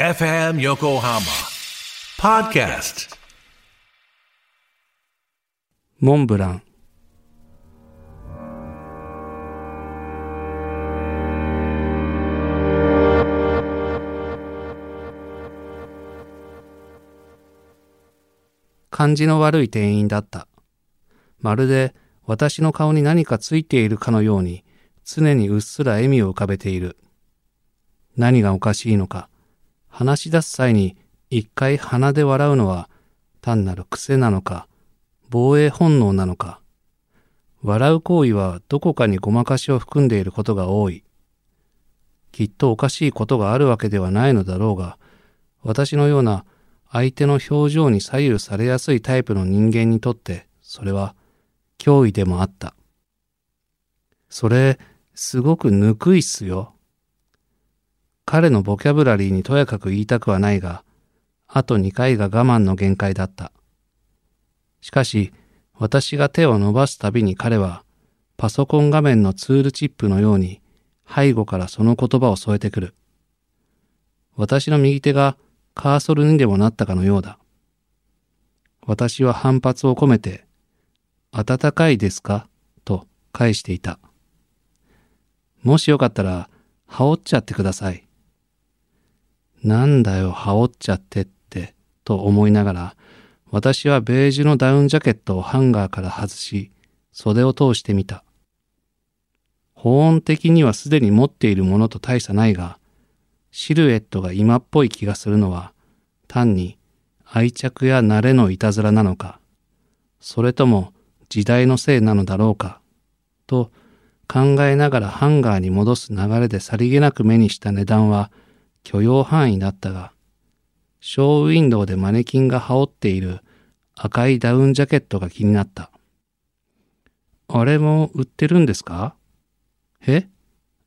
FM Yokohama Podcast モンブラン感じの悪い店員だった。まるで私の顔に何かついているかのように常にうっすら笑みを浮かべている。何がおかしいのか、話し出す際に一回鼻で笑うのは単なる癖なのか、防衛本能なのか。笑う行為はどこかにごまかしを含んでいることが多い。きっとおかしいことがあるわけではないのだろうが、私のような相手の表情に左右されやすいタイプの人間にとって、それは脅威でもあった。それ、すごくぬくいっすよ。彼のボキャブラリーにとやかく言いたくはないが、あと2回が我慢の限界だった。しかし、私が手を伸ばすたびに彼は、パソコン画面のツールチップのように、背後からその言葉を添えてくる。私の右手がカーソルにでもなったかのようだ。私は反発を込めて、暖かいですか？と返していた。もしよかったら、羽織っちゃってください。なんだよ、羽織っちゃってって、と思いながら、私はベージュのダウンジャケットをハンガーから外し、袖を通してみた。保温的にはすでに持っているものと大差ないが、シルエットが今っぽい気がするのは、単に愛着や慣れのいたずらなのか、それとも時代のせいなのだろうか、と考えながらハンガーに戻す流れでさりげなく目にした値段は許容範囲だったが、ショーウィンドウでマネキンが羽織っている赤いダウンジャケットが気になった。あれも売ってるんですか？え？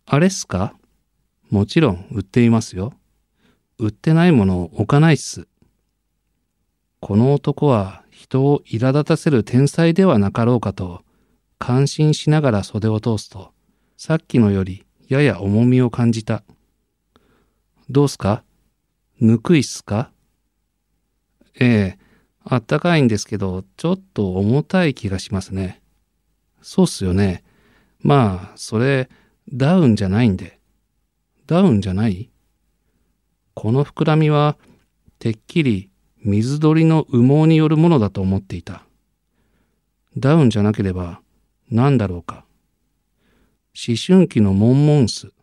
あれっすか？もちろん売っていますよ。売ってないものを置かないっす。この男は人を苛立たせる天才ではなかろうかと感心しながら袖を通すと、さっきのよりやや重みを感じた。どうすか？ぬくいっすか？ええ、あったかいんですけど、ちょっと重たい気がしますね。そうっすよね。まあ、それ、ダウンじゃないんで。ダウンじゃない？この膨らみは、てっきり水鳥の羽毛によるものだと思っていた。ダウンじゃなければ、何だろうか。思春期のモンモンス。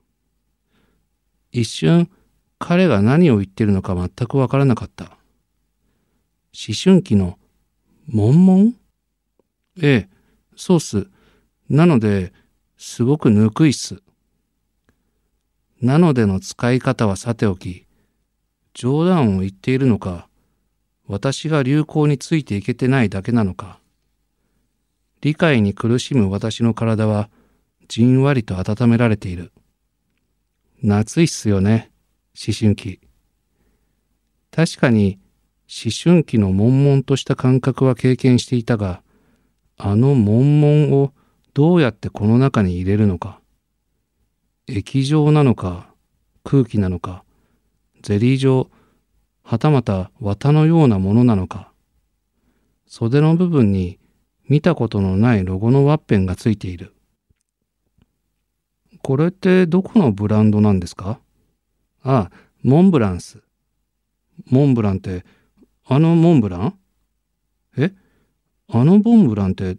一瞬、彼が何を言ってるのか全くわからなかった。思春期の、モンモンええ、そうっす。なので、すごくぬくいっす。なのでの使い方はさておき、冗談を言っているのか、私が流行についていけてないだけなのか、理解に苦しむ私の体は、じんわりと温められている。夏いっすよね、思春期。確かに、思春期の悶々とした感覚は経験していたが、あの悶々をどうやってこの中に入れるのか。液状なのか、空気なのか、ゼリー状、はたまた綿のようなものなのか。袖の部分に見たことのないロゴのワッペンがついている。これってどこのブランドなんですか？あ、モンブランス。モンブランって、あのモンブラン？え？あのモンブランって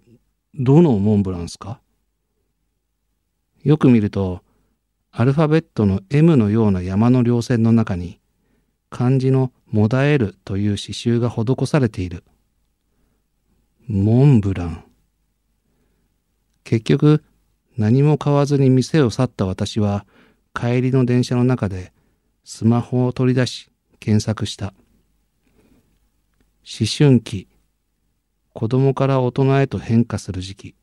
どのモンブランすか？よく見ると、アルファベットの M のような山の稜線の中に、漢字のもだえるという刺繍が施されている。モンブラン。結局、何も買わずに店を去った私は、帰りの電車の中でスマホを取り出し検索した。思春期。子供から大人へと変化する時期。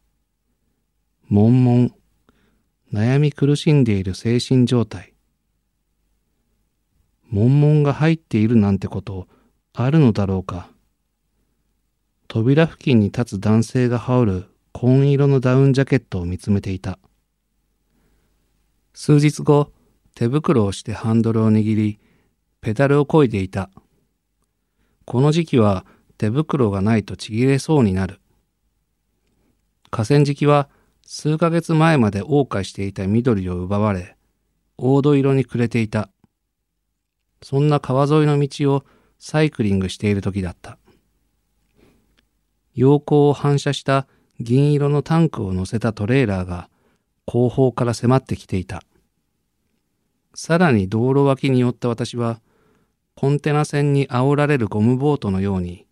悶々。悩み苦しんでいる精神状態。悶々が入っているなんてことあるのだろうか。扉付近に立つ男性が羽織る紺色のダウンジャケットを見つめていた。数日後、手袋をしてハンドルを握り、ペダルを漕いでいた。この時期は手袋がないとちぎれそうになる。河川敷は数ヶ月前まで謳歌していた緑を奪われ、黄土色に暮れていた。そんな川沿いの道をサイクリングしている時だった。陽光を反射した銀色のタンクを乗せたトレーラーが後方から迫ってきていた。さらに道路脇に寄った私は、コンテナ船に煽られるゴムボートのように、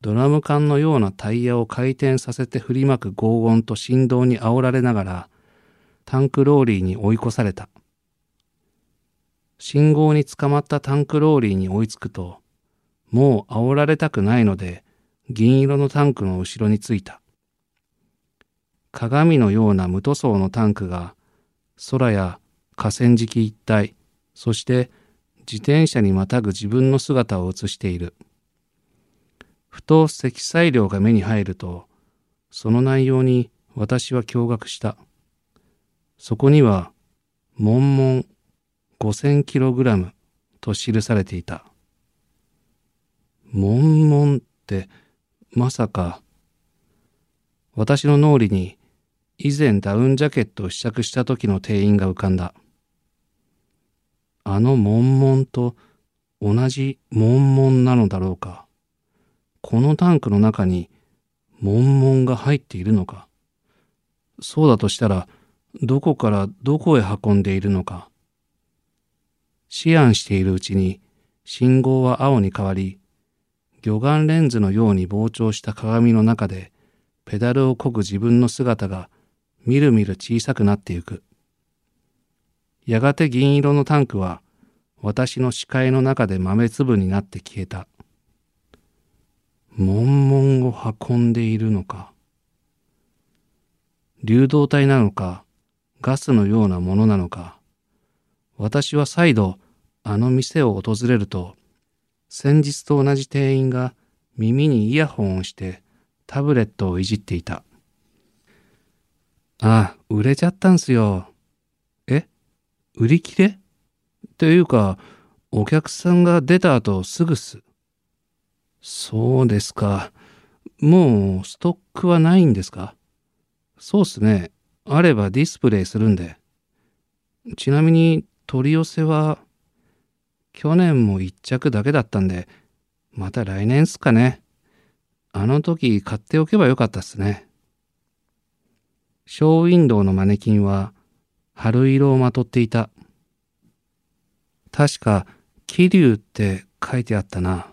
ドラム缶のようなタイヤを回転させて振りまく轟音と振動に煽られながら、タンクローリーに追い越された。信号に捕まったタンクローリーに追いつくと、もう煽られたくないので、銀色のタンクの後ろについた。鏡のような無塗装のタンクが、空や河川敷一帯、そして自転車にまたぐ自分の姿を映している。ふと積載量が目に入ると、その内容に私は驚愕した。そこには、もんもん 5000kg と記されていた。もんもんってまさか、私の脳裏に以前ダウンジャケットを試着した時の店員が浮かんだ。あの悶々と同じ悶々なのだろうか。このタンクの中に悶々が入っているのか。そうだとしたら、どこからどこへ運んでいるのか。思案しているうちに信号は青に変わり、魚眼レンズのように膨張した鏡の中でペダルを漕ぐ自分の姿がみるみる小さくなってゆく。やがて銀色のタンクは私の視界の中で豆粒になって消えた。悶々を運んでいるのか。流動体なのか、ガスのようなものなのか。私は再度あの店を訪れると、先日と同じ店員が耳にイヤホンをしてタブレットをいじっていた。ああ、売れちゃったんすよ。売り切れ？っていうか、お客さんが出た後すぐす。そうですか。もうストックはないんですか？そうっすね。あればディスプレイするんで。ちなみに取り寄せは、去年も一着だけだったんで、また来年っすかね。あの時買っておけばよかったっすね。ショーウィンドウのマネキンは春色をまとっていた。確か、桐生って書いてあったな。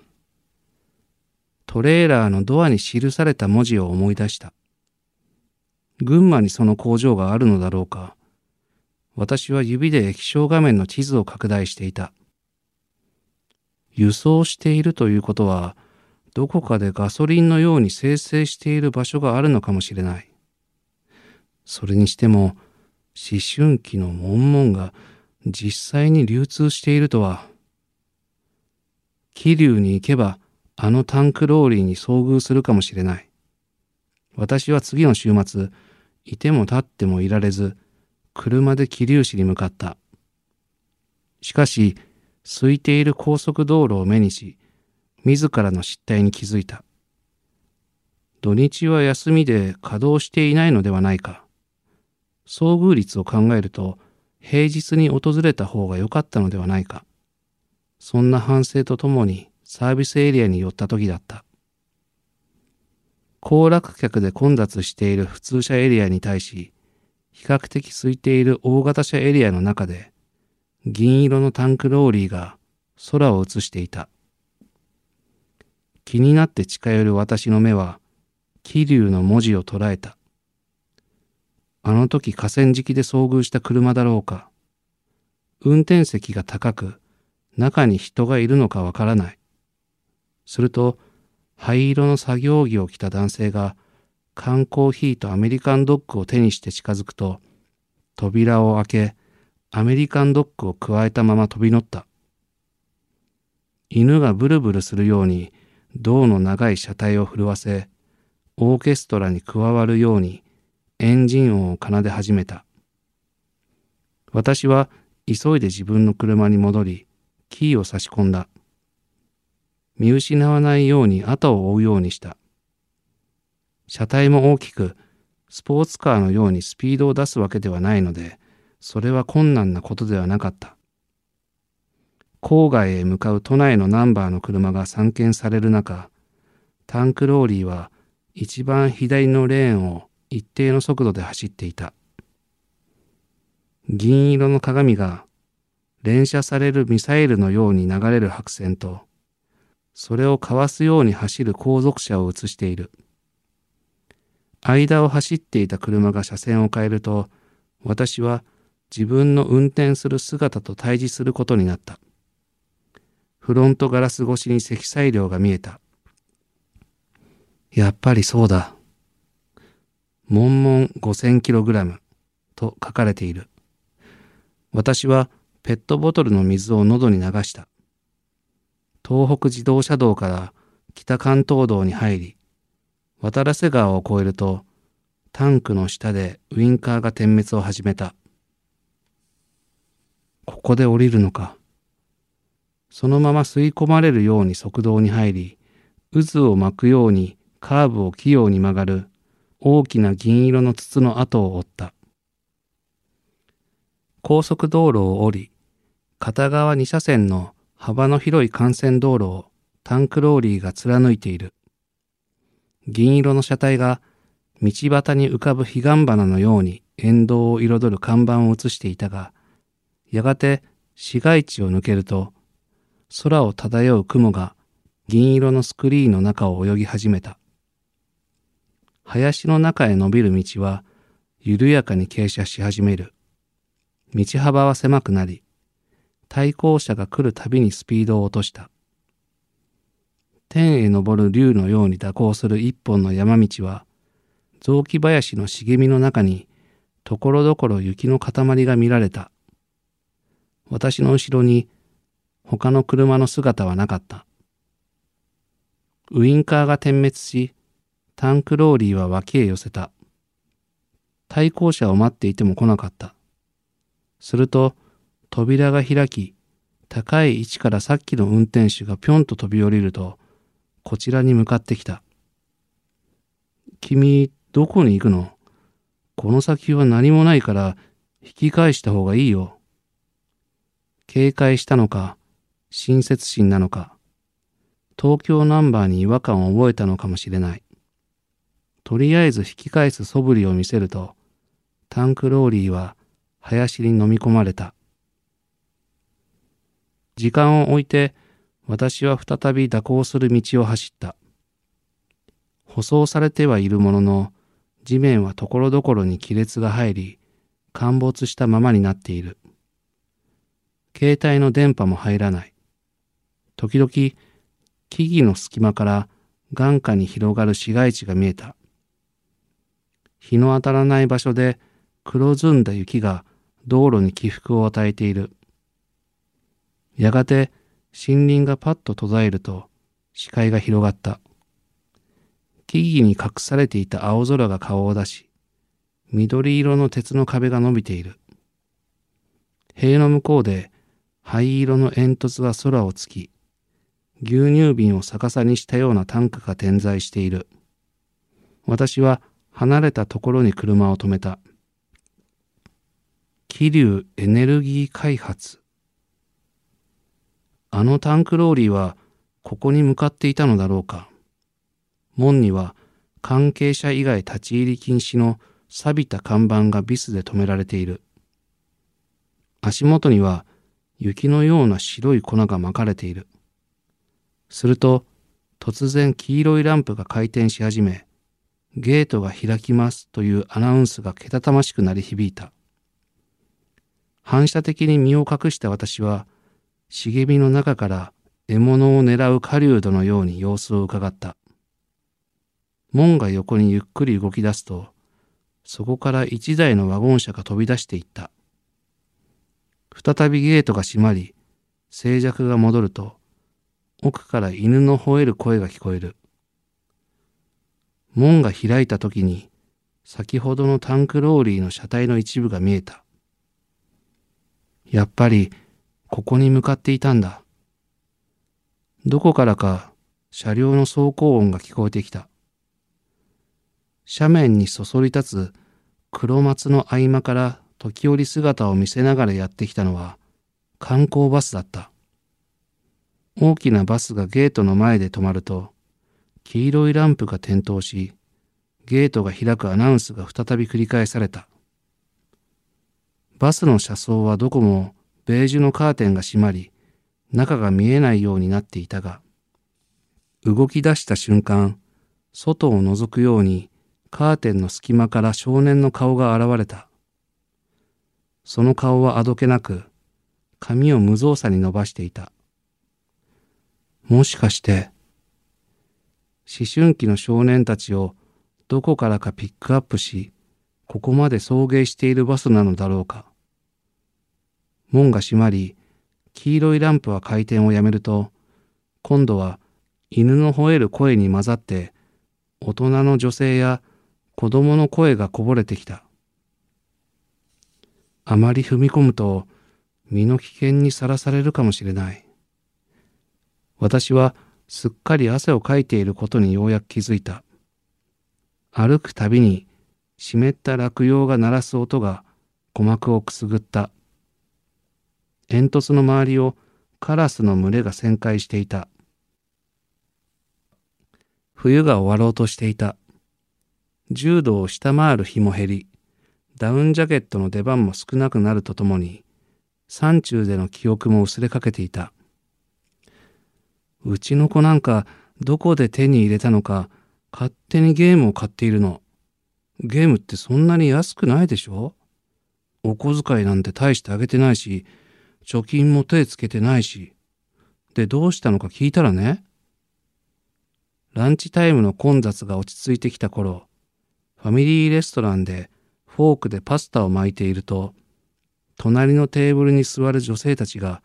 トレーラーのドアに記された文字を思い出した。群馬にその工場があるのだろうか。私は指で液晶画面の地図を拡大していた。輸送しているということは、どこかでガソリンのように生成している場所があるのかもしれない。それにしても、思春期の悶々が実際に流通しているとは。桐生に行けばあのタンクローリーに遭遇するかもしれない。私は次の週末、いても立ってもいられず、車で桐生市に向かった。しかし、空いている高速道路を目にし、自らの失態に気づいた。土日は休みで稼働していないのではないか。遭遇率を考えると、平日に訪れた方が良かったのではないか。そんな反省とともにサービスエリアに寄った時だった。行楽客で混雑している普通車エリアに対し、比較的空いている大型車エリアの中で、銀色のタンクローリーが空を映していた。気になって近寄る私の目は、桐生の文字を捉えた。あの時河川敷で遭遇した車だろうか。運転席が高く、中に人がいるのかわからない。すると、灰色の作業着を着た男性が、缶コーヒーとアメリカンドッグを手にして近づくと、扉を開け、アメリカンドッグを加えたまま飛び乗った。犬がブルブルするように銅の長い車体を震わせ、オーケストラに加わるようにエンジン音を奏で始めた。私は急いで自分の車に戻り、キーを差し込んだ。見失わないように後を追うようにした。車体も大きく、スポーツカーのようにスピードを出すわけではないので、それは困難なことではなかった。郊外へ向かう都内のナンバーの車が散見される中、タンクローリーは一番左のレーンを一定の速度で走っていた。銀色の鏡が連射されるミサイルのように流れる白線と、それをかわすように走る後続車を映している。間を走っていた車が車線を変えると、私は自分の運転する姿と対峙することになった。フロントガラス越しに積載量が見えた。やっぱりそうだ。モンモン 5000kg と書かれている。私はペットボトルの水を喉に流した。東北自動車道から北関東道に入り、渡良瀬川を越えると、タンクの下でウインカーが点滅を始めた。ここで降りるのか。そのまま吸い込まれるように側道に入り、渦を巻くようにカーブを器用に曲がる大きな銀色の筒の跡を追った。高速道路を降り、片側2車線の幅の広い幹線道路をタンクローリーが貫いている。銀色の車体が道端に浮かぶ彼岸花のように沿道を彩る看板を映していたが、やがて市街地を抜けると、空を漂う雲が銀色のスクリーンの中を泳ぎ始めた。林の中へ伸びる道は緩やかに傾斜し始める。道幅は狭くなり、対向車が来るたびにスピードを落とした。天へ昇る竜のように蛇行する一本の山道は、雑木林の茂みの中に、ところどころ雪の塊が見られた。私の後ろに、他の車の姿はなかった。ウインカーが点滅し、タンクローリーは脇へ寄せた。対向車を待っていても来なかった。すると、扉が開き、高い位置からさっきの運転手がぴょんと飛び降りると、こちらに向かってきた。君、どこに行くの？この先は何もないから引き返した方がいいよ。警戒したのか、親切心なのか、東京ナンバーに違和感を覚えたのかもしれない。とりあえず引き返す素振りを見せると、タンクローリーは林に飲み込まれた。時間を置いて私は再び蛇行する道を走った。舗装されてはいるものの、地面はところどころに亀裂が入り、陥没したままになっている。携帯の電波も入らない。時々、木々の隙間から眼下に広がる市街地が見えた。日の当たらない場所で黒ずんだ雪が道路に起伏を与えている。やがて森林がパッと途絶えると視界が広がった。木々に隠されていた青空が顔を出し、緑色の鉄の壁が伸びている。塀の向こうで灰色の煙突が空を突き、牛乳瓶を逆さにしたようなタンクが点在している。私は離れたところに車を止めた。気流エネルギー開発。あのタンクローリーはここに向かっていたのだろうか。門には関係者以外立ち入り禁止の錆びた看板がビスで止められている。足元には雪のような白い粉がまかれている。すると突然黄色いランプが回転し始め、ゲートが開きますというアナウンスがけたたましく鳴り響いた。反射的に身を隠した私は茂みの中から獲物を狙う狩人のように様子を伺った。門が横にゆっくり動き出すと、そこから一台のワゴン車が飛び出していった。再びゲートが閉まり、静寂が戻ると、奥から犬の吠える声が聞こえる。門が開いた時に、先ほどのタンクローリーの車体の一部が見えた。やっぱりここに向かっていたんだ。どこからか車両の走行音が聞こえてきた。斜面にそそり立つ黒松の合間から時折姿を見せながらやってきたのは観光バスだった。大きなバスがゲートの前で止まると、黄色いランプが点灯し、ゲートが開くアナウンスが再び繰り返された。バスの車窓はどこもベージュのカーテンが閉まり、中が見えないようになっていたが、動き出した瞬間、外を覗くようにカーテンの隙間から少年の顔が現れた。その顔はあどけなく、髪を無造作に伸ばしていた。もしかして、思春期の少年たちをどこからかピックアップし、ここまで送迎しているバスなのだろうか。門が閉まり、黄色いランプは回転をやめると、今度は犬の吠える声に混ざって、大人の女性や子供の声がこぼれてきた。あまり踏み込むと身の危険にさらされるかもしれない。私はすっかり汗をかいていることにようやく気づいた。歩くたびに湿った落葉が鳴らす音が鼓膜をくすぐった。煙突の周りをカラスの群れが旋回していた。冬が終わろうとしていた。10度を下回る日も減り、ダウンジャケットの出番も少なくなるとともに、山中での記憶も薄れかけていた。うちの子なんかどこで手に入れたのか勝手にゲームを買っているの。ゲームってそんなに安くないでしょ？お小遣いなんて大してあげてないし、貯金も手つけてないし。で、どうしたのか聞いたらね。ランチタイムの混雑が落ち着いてきた頃、ファミリーレストランでフォークでパスタを巻いていると、隣のテーブルに座る女性たちが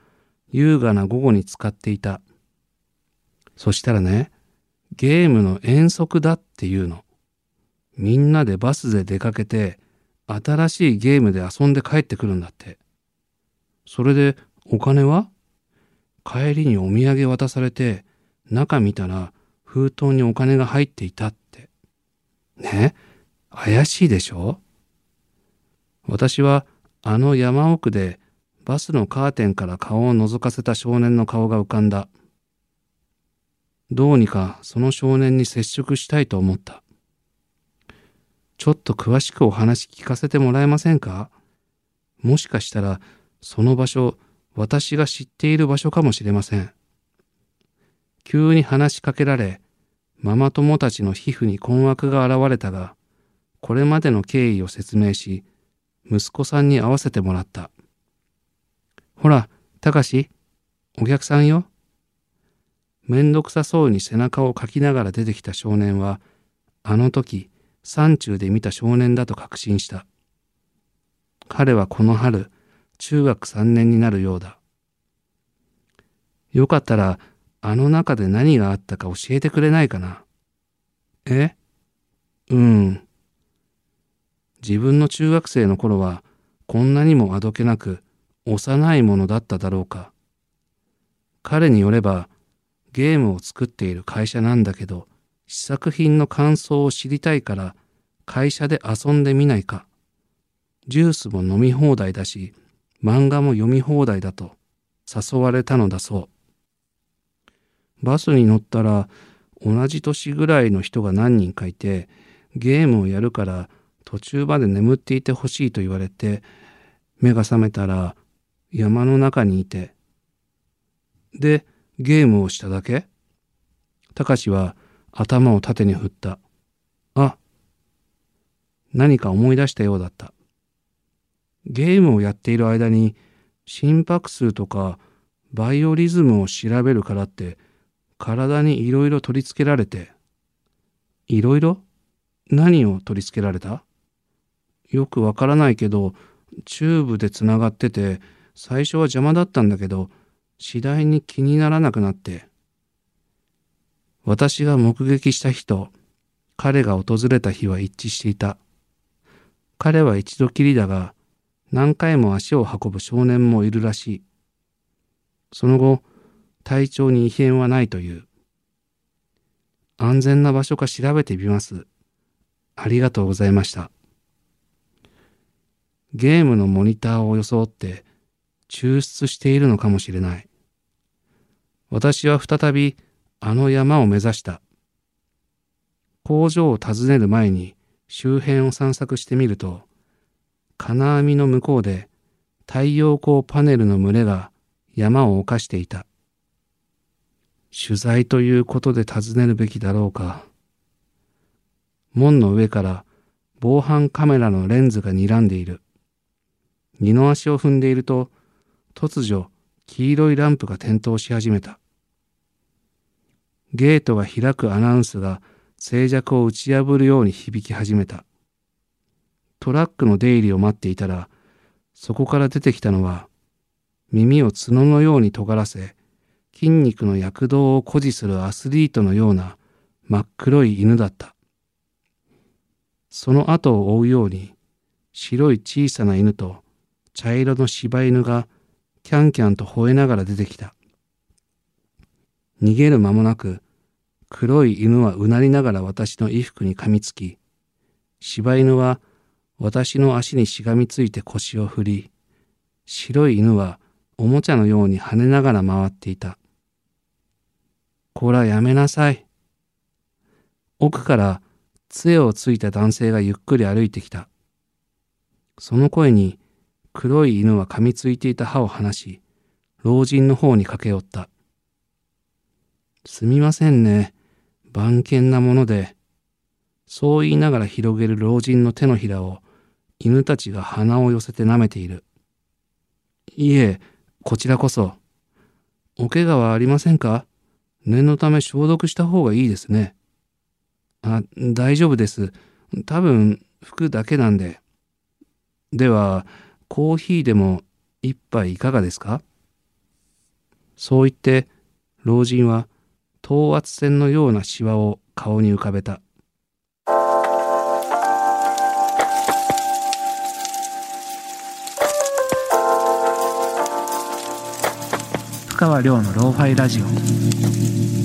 優雅な午後に使っていた。そしたらね、ゲームの遠足だっていうの。みんなでバスで出かけて、新しいゲームで遊んで帰ってくるんだって。それで、お金は？帰りにお土産渡されて、中見たら封筒にお金が入っていたって。ね？怪しいでしょ？私はあの山奥でバスのカーテンから顔を覗かせた少年の顔が浮かんだ。どうにかその少年に接触したいと思った。ちょっと詳しくお話聞かせてもらえませんか？もしかしたらその場所、私が知っている場所かもしれません。急に話しかけられ、ママ友たちの皮膚に困惑が現れたが、これまでの経緯を説明し、息子さんに会わせてもらった。ほら、たかし、お客さんよ。めんどくさそうに背中をかきながら出てきた少年は、あの時、山中で見た少年だと確信した。彼はこの春、中学3年になるようだ。よかったら、あの中で何があったか教えてくれないかな。え？うん。自分の中学生の頃は、こんなにもあどけなく、幼いものだっただろうか。彼によれば、ゲームを作っている会社なんだけど、試作品の感想を知りたいから会社で遊んでみないか。ジュースも飲み放題だし、漫画も読み放題だと誘われたのだそう。バスに乗ったら同じ年ぐらいの人が何人かいて、ゲームをやるから途中まで眠っていてほしいと言われて、目が覚めたら山の中にいて、で、ゲームをしただけ？たかしは頭を縦に振った。あ、何か思い出したようだった。ゲームをやっている間に心拍数とかバイオリズムを調べるからって体にいろいろ取り付けられて、いろいろ何を取り付けられた？よくわからないけど、チューブでつながってて、最初は邪魔だったんだけど、次第に気にならなくなって、私が目撃した日と彼が訪れた日は一致していた。彼は一度きりだが、何回も足を運ぶ少年もいるらしい。その後、体調に異変はないという。安全な場所か調べてみます。ありがとうございました。ゲームのモニターを装って抽出しているのかもしれない。私は再びあの山を目指した。工場を訪ねる前に周辺を散策してみると、金網の向こうで太陽光パネルの群れが山を犯していた。取材ということで尋ねるべきだろうか。門の上から防犯カメラのレンズが睨んでいる。二の足を踏んでいると、突如黄色いランプが点灯し始めた。ゲートが開くアナウンスが静寂を打ち破るように響き始めた。トラックの出入りを待っていたら、そこから出てきたのは、耳を角のように尖らせ、筋肉の躍動を誇示するアスリートのような真っ黒い犬だった。その後を追うように、白い小さな犬と茶色の柴犬がキャンキャンと吠えながら出てきた。逃げる間もなく、黒い犬はうなりながら私の衣服に噛みつき、柴犬は私の足にしがみついて腰を振り、白い犬はおもちゃのように跳ねながら回っていた。こらやめなさい。奥から杖をついた男性がゆっくり歩いてきた。その声に黒い犬は噛みついていた歯を離し、老人の方に駆け寄った。すみませんね。番犬なもので。そう言いながら広げる老人の手のひらを犬たちが鼻を寄せて舐めている。いえ、こちらこそ。お怪我はありませんか？念のため消毒した方がいいですね。あ、大丈夫です。多分、服だけなんで。では、コーヒーでも一杯いかがですか？そう言って、老人は等圧線のようなシワを顔に浮かべた。深川亮のローファイラジオ。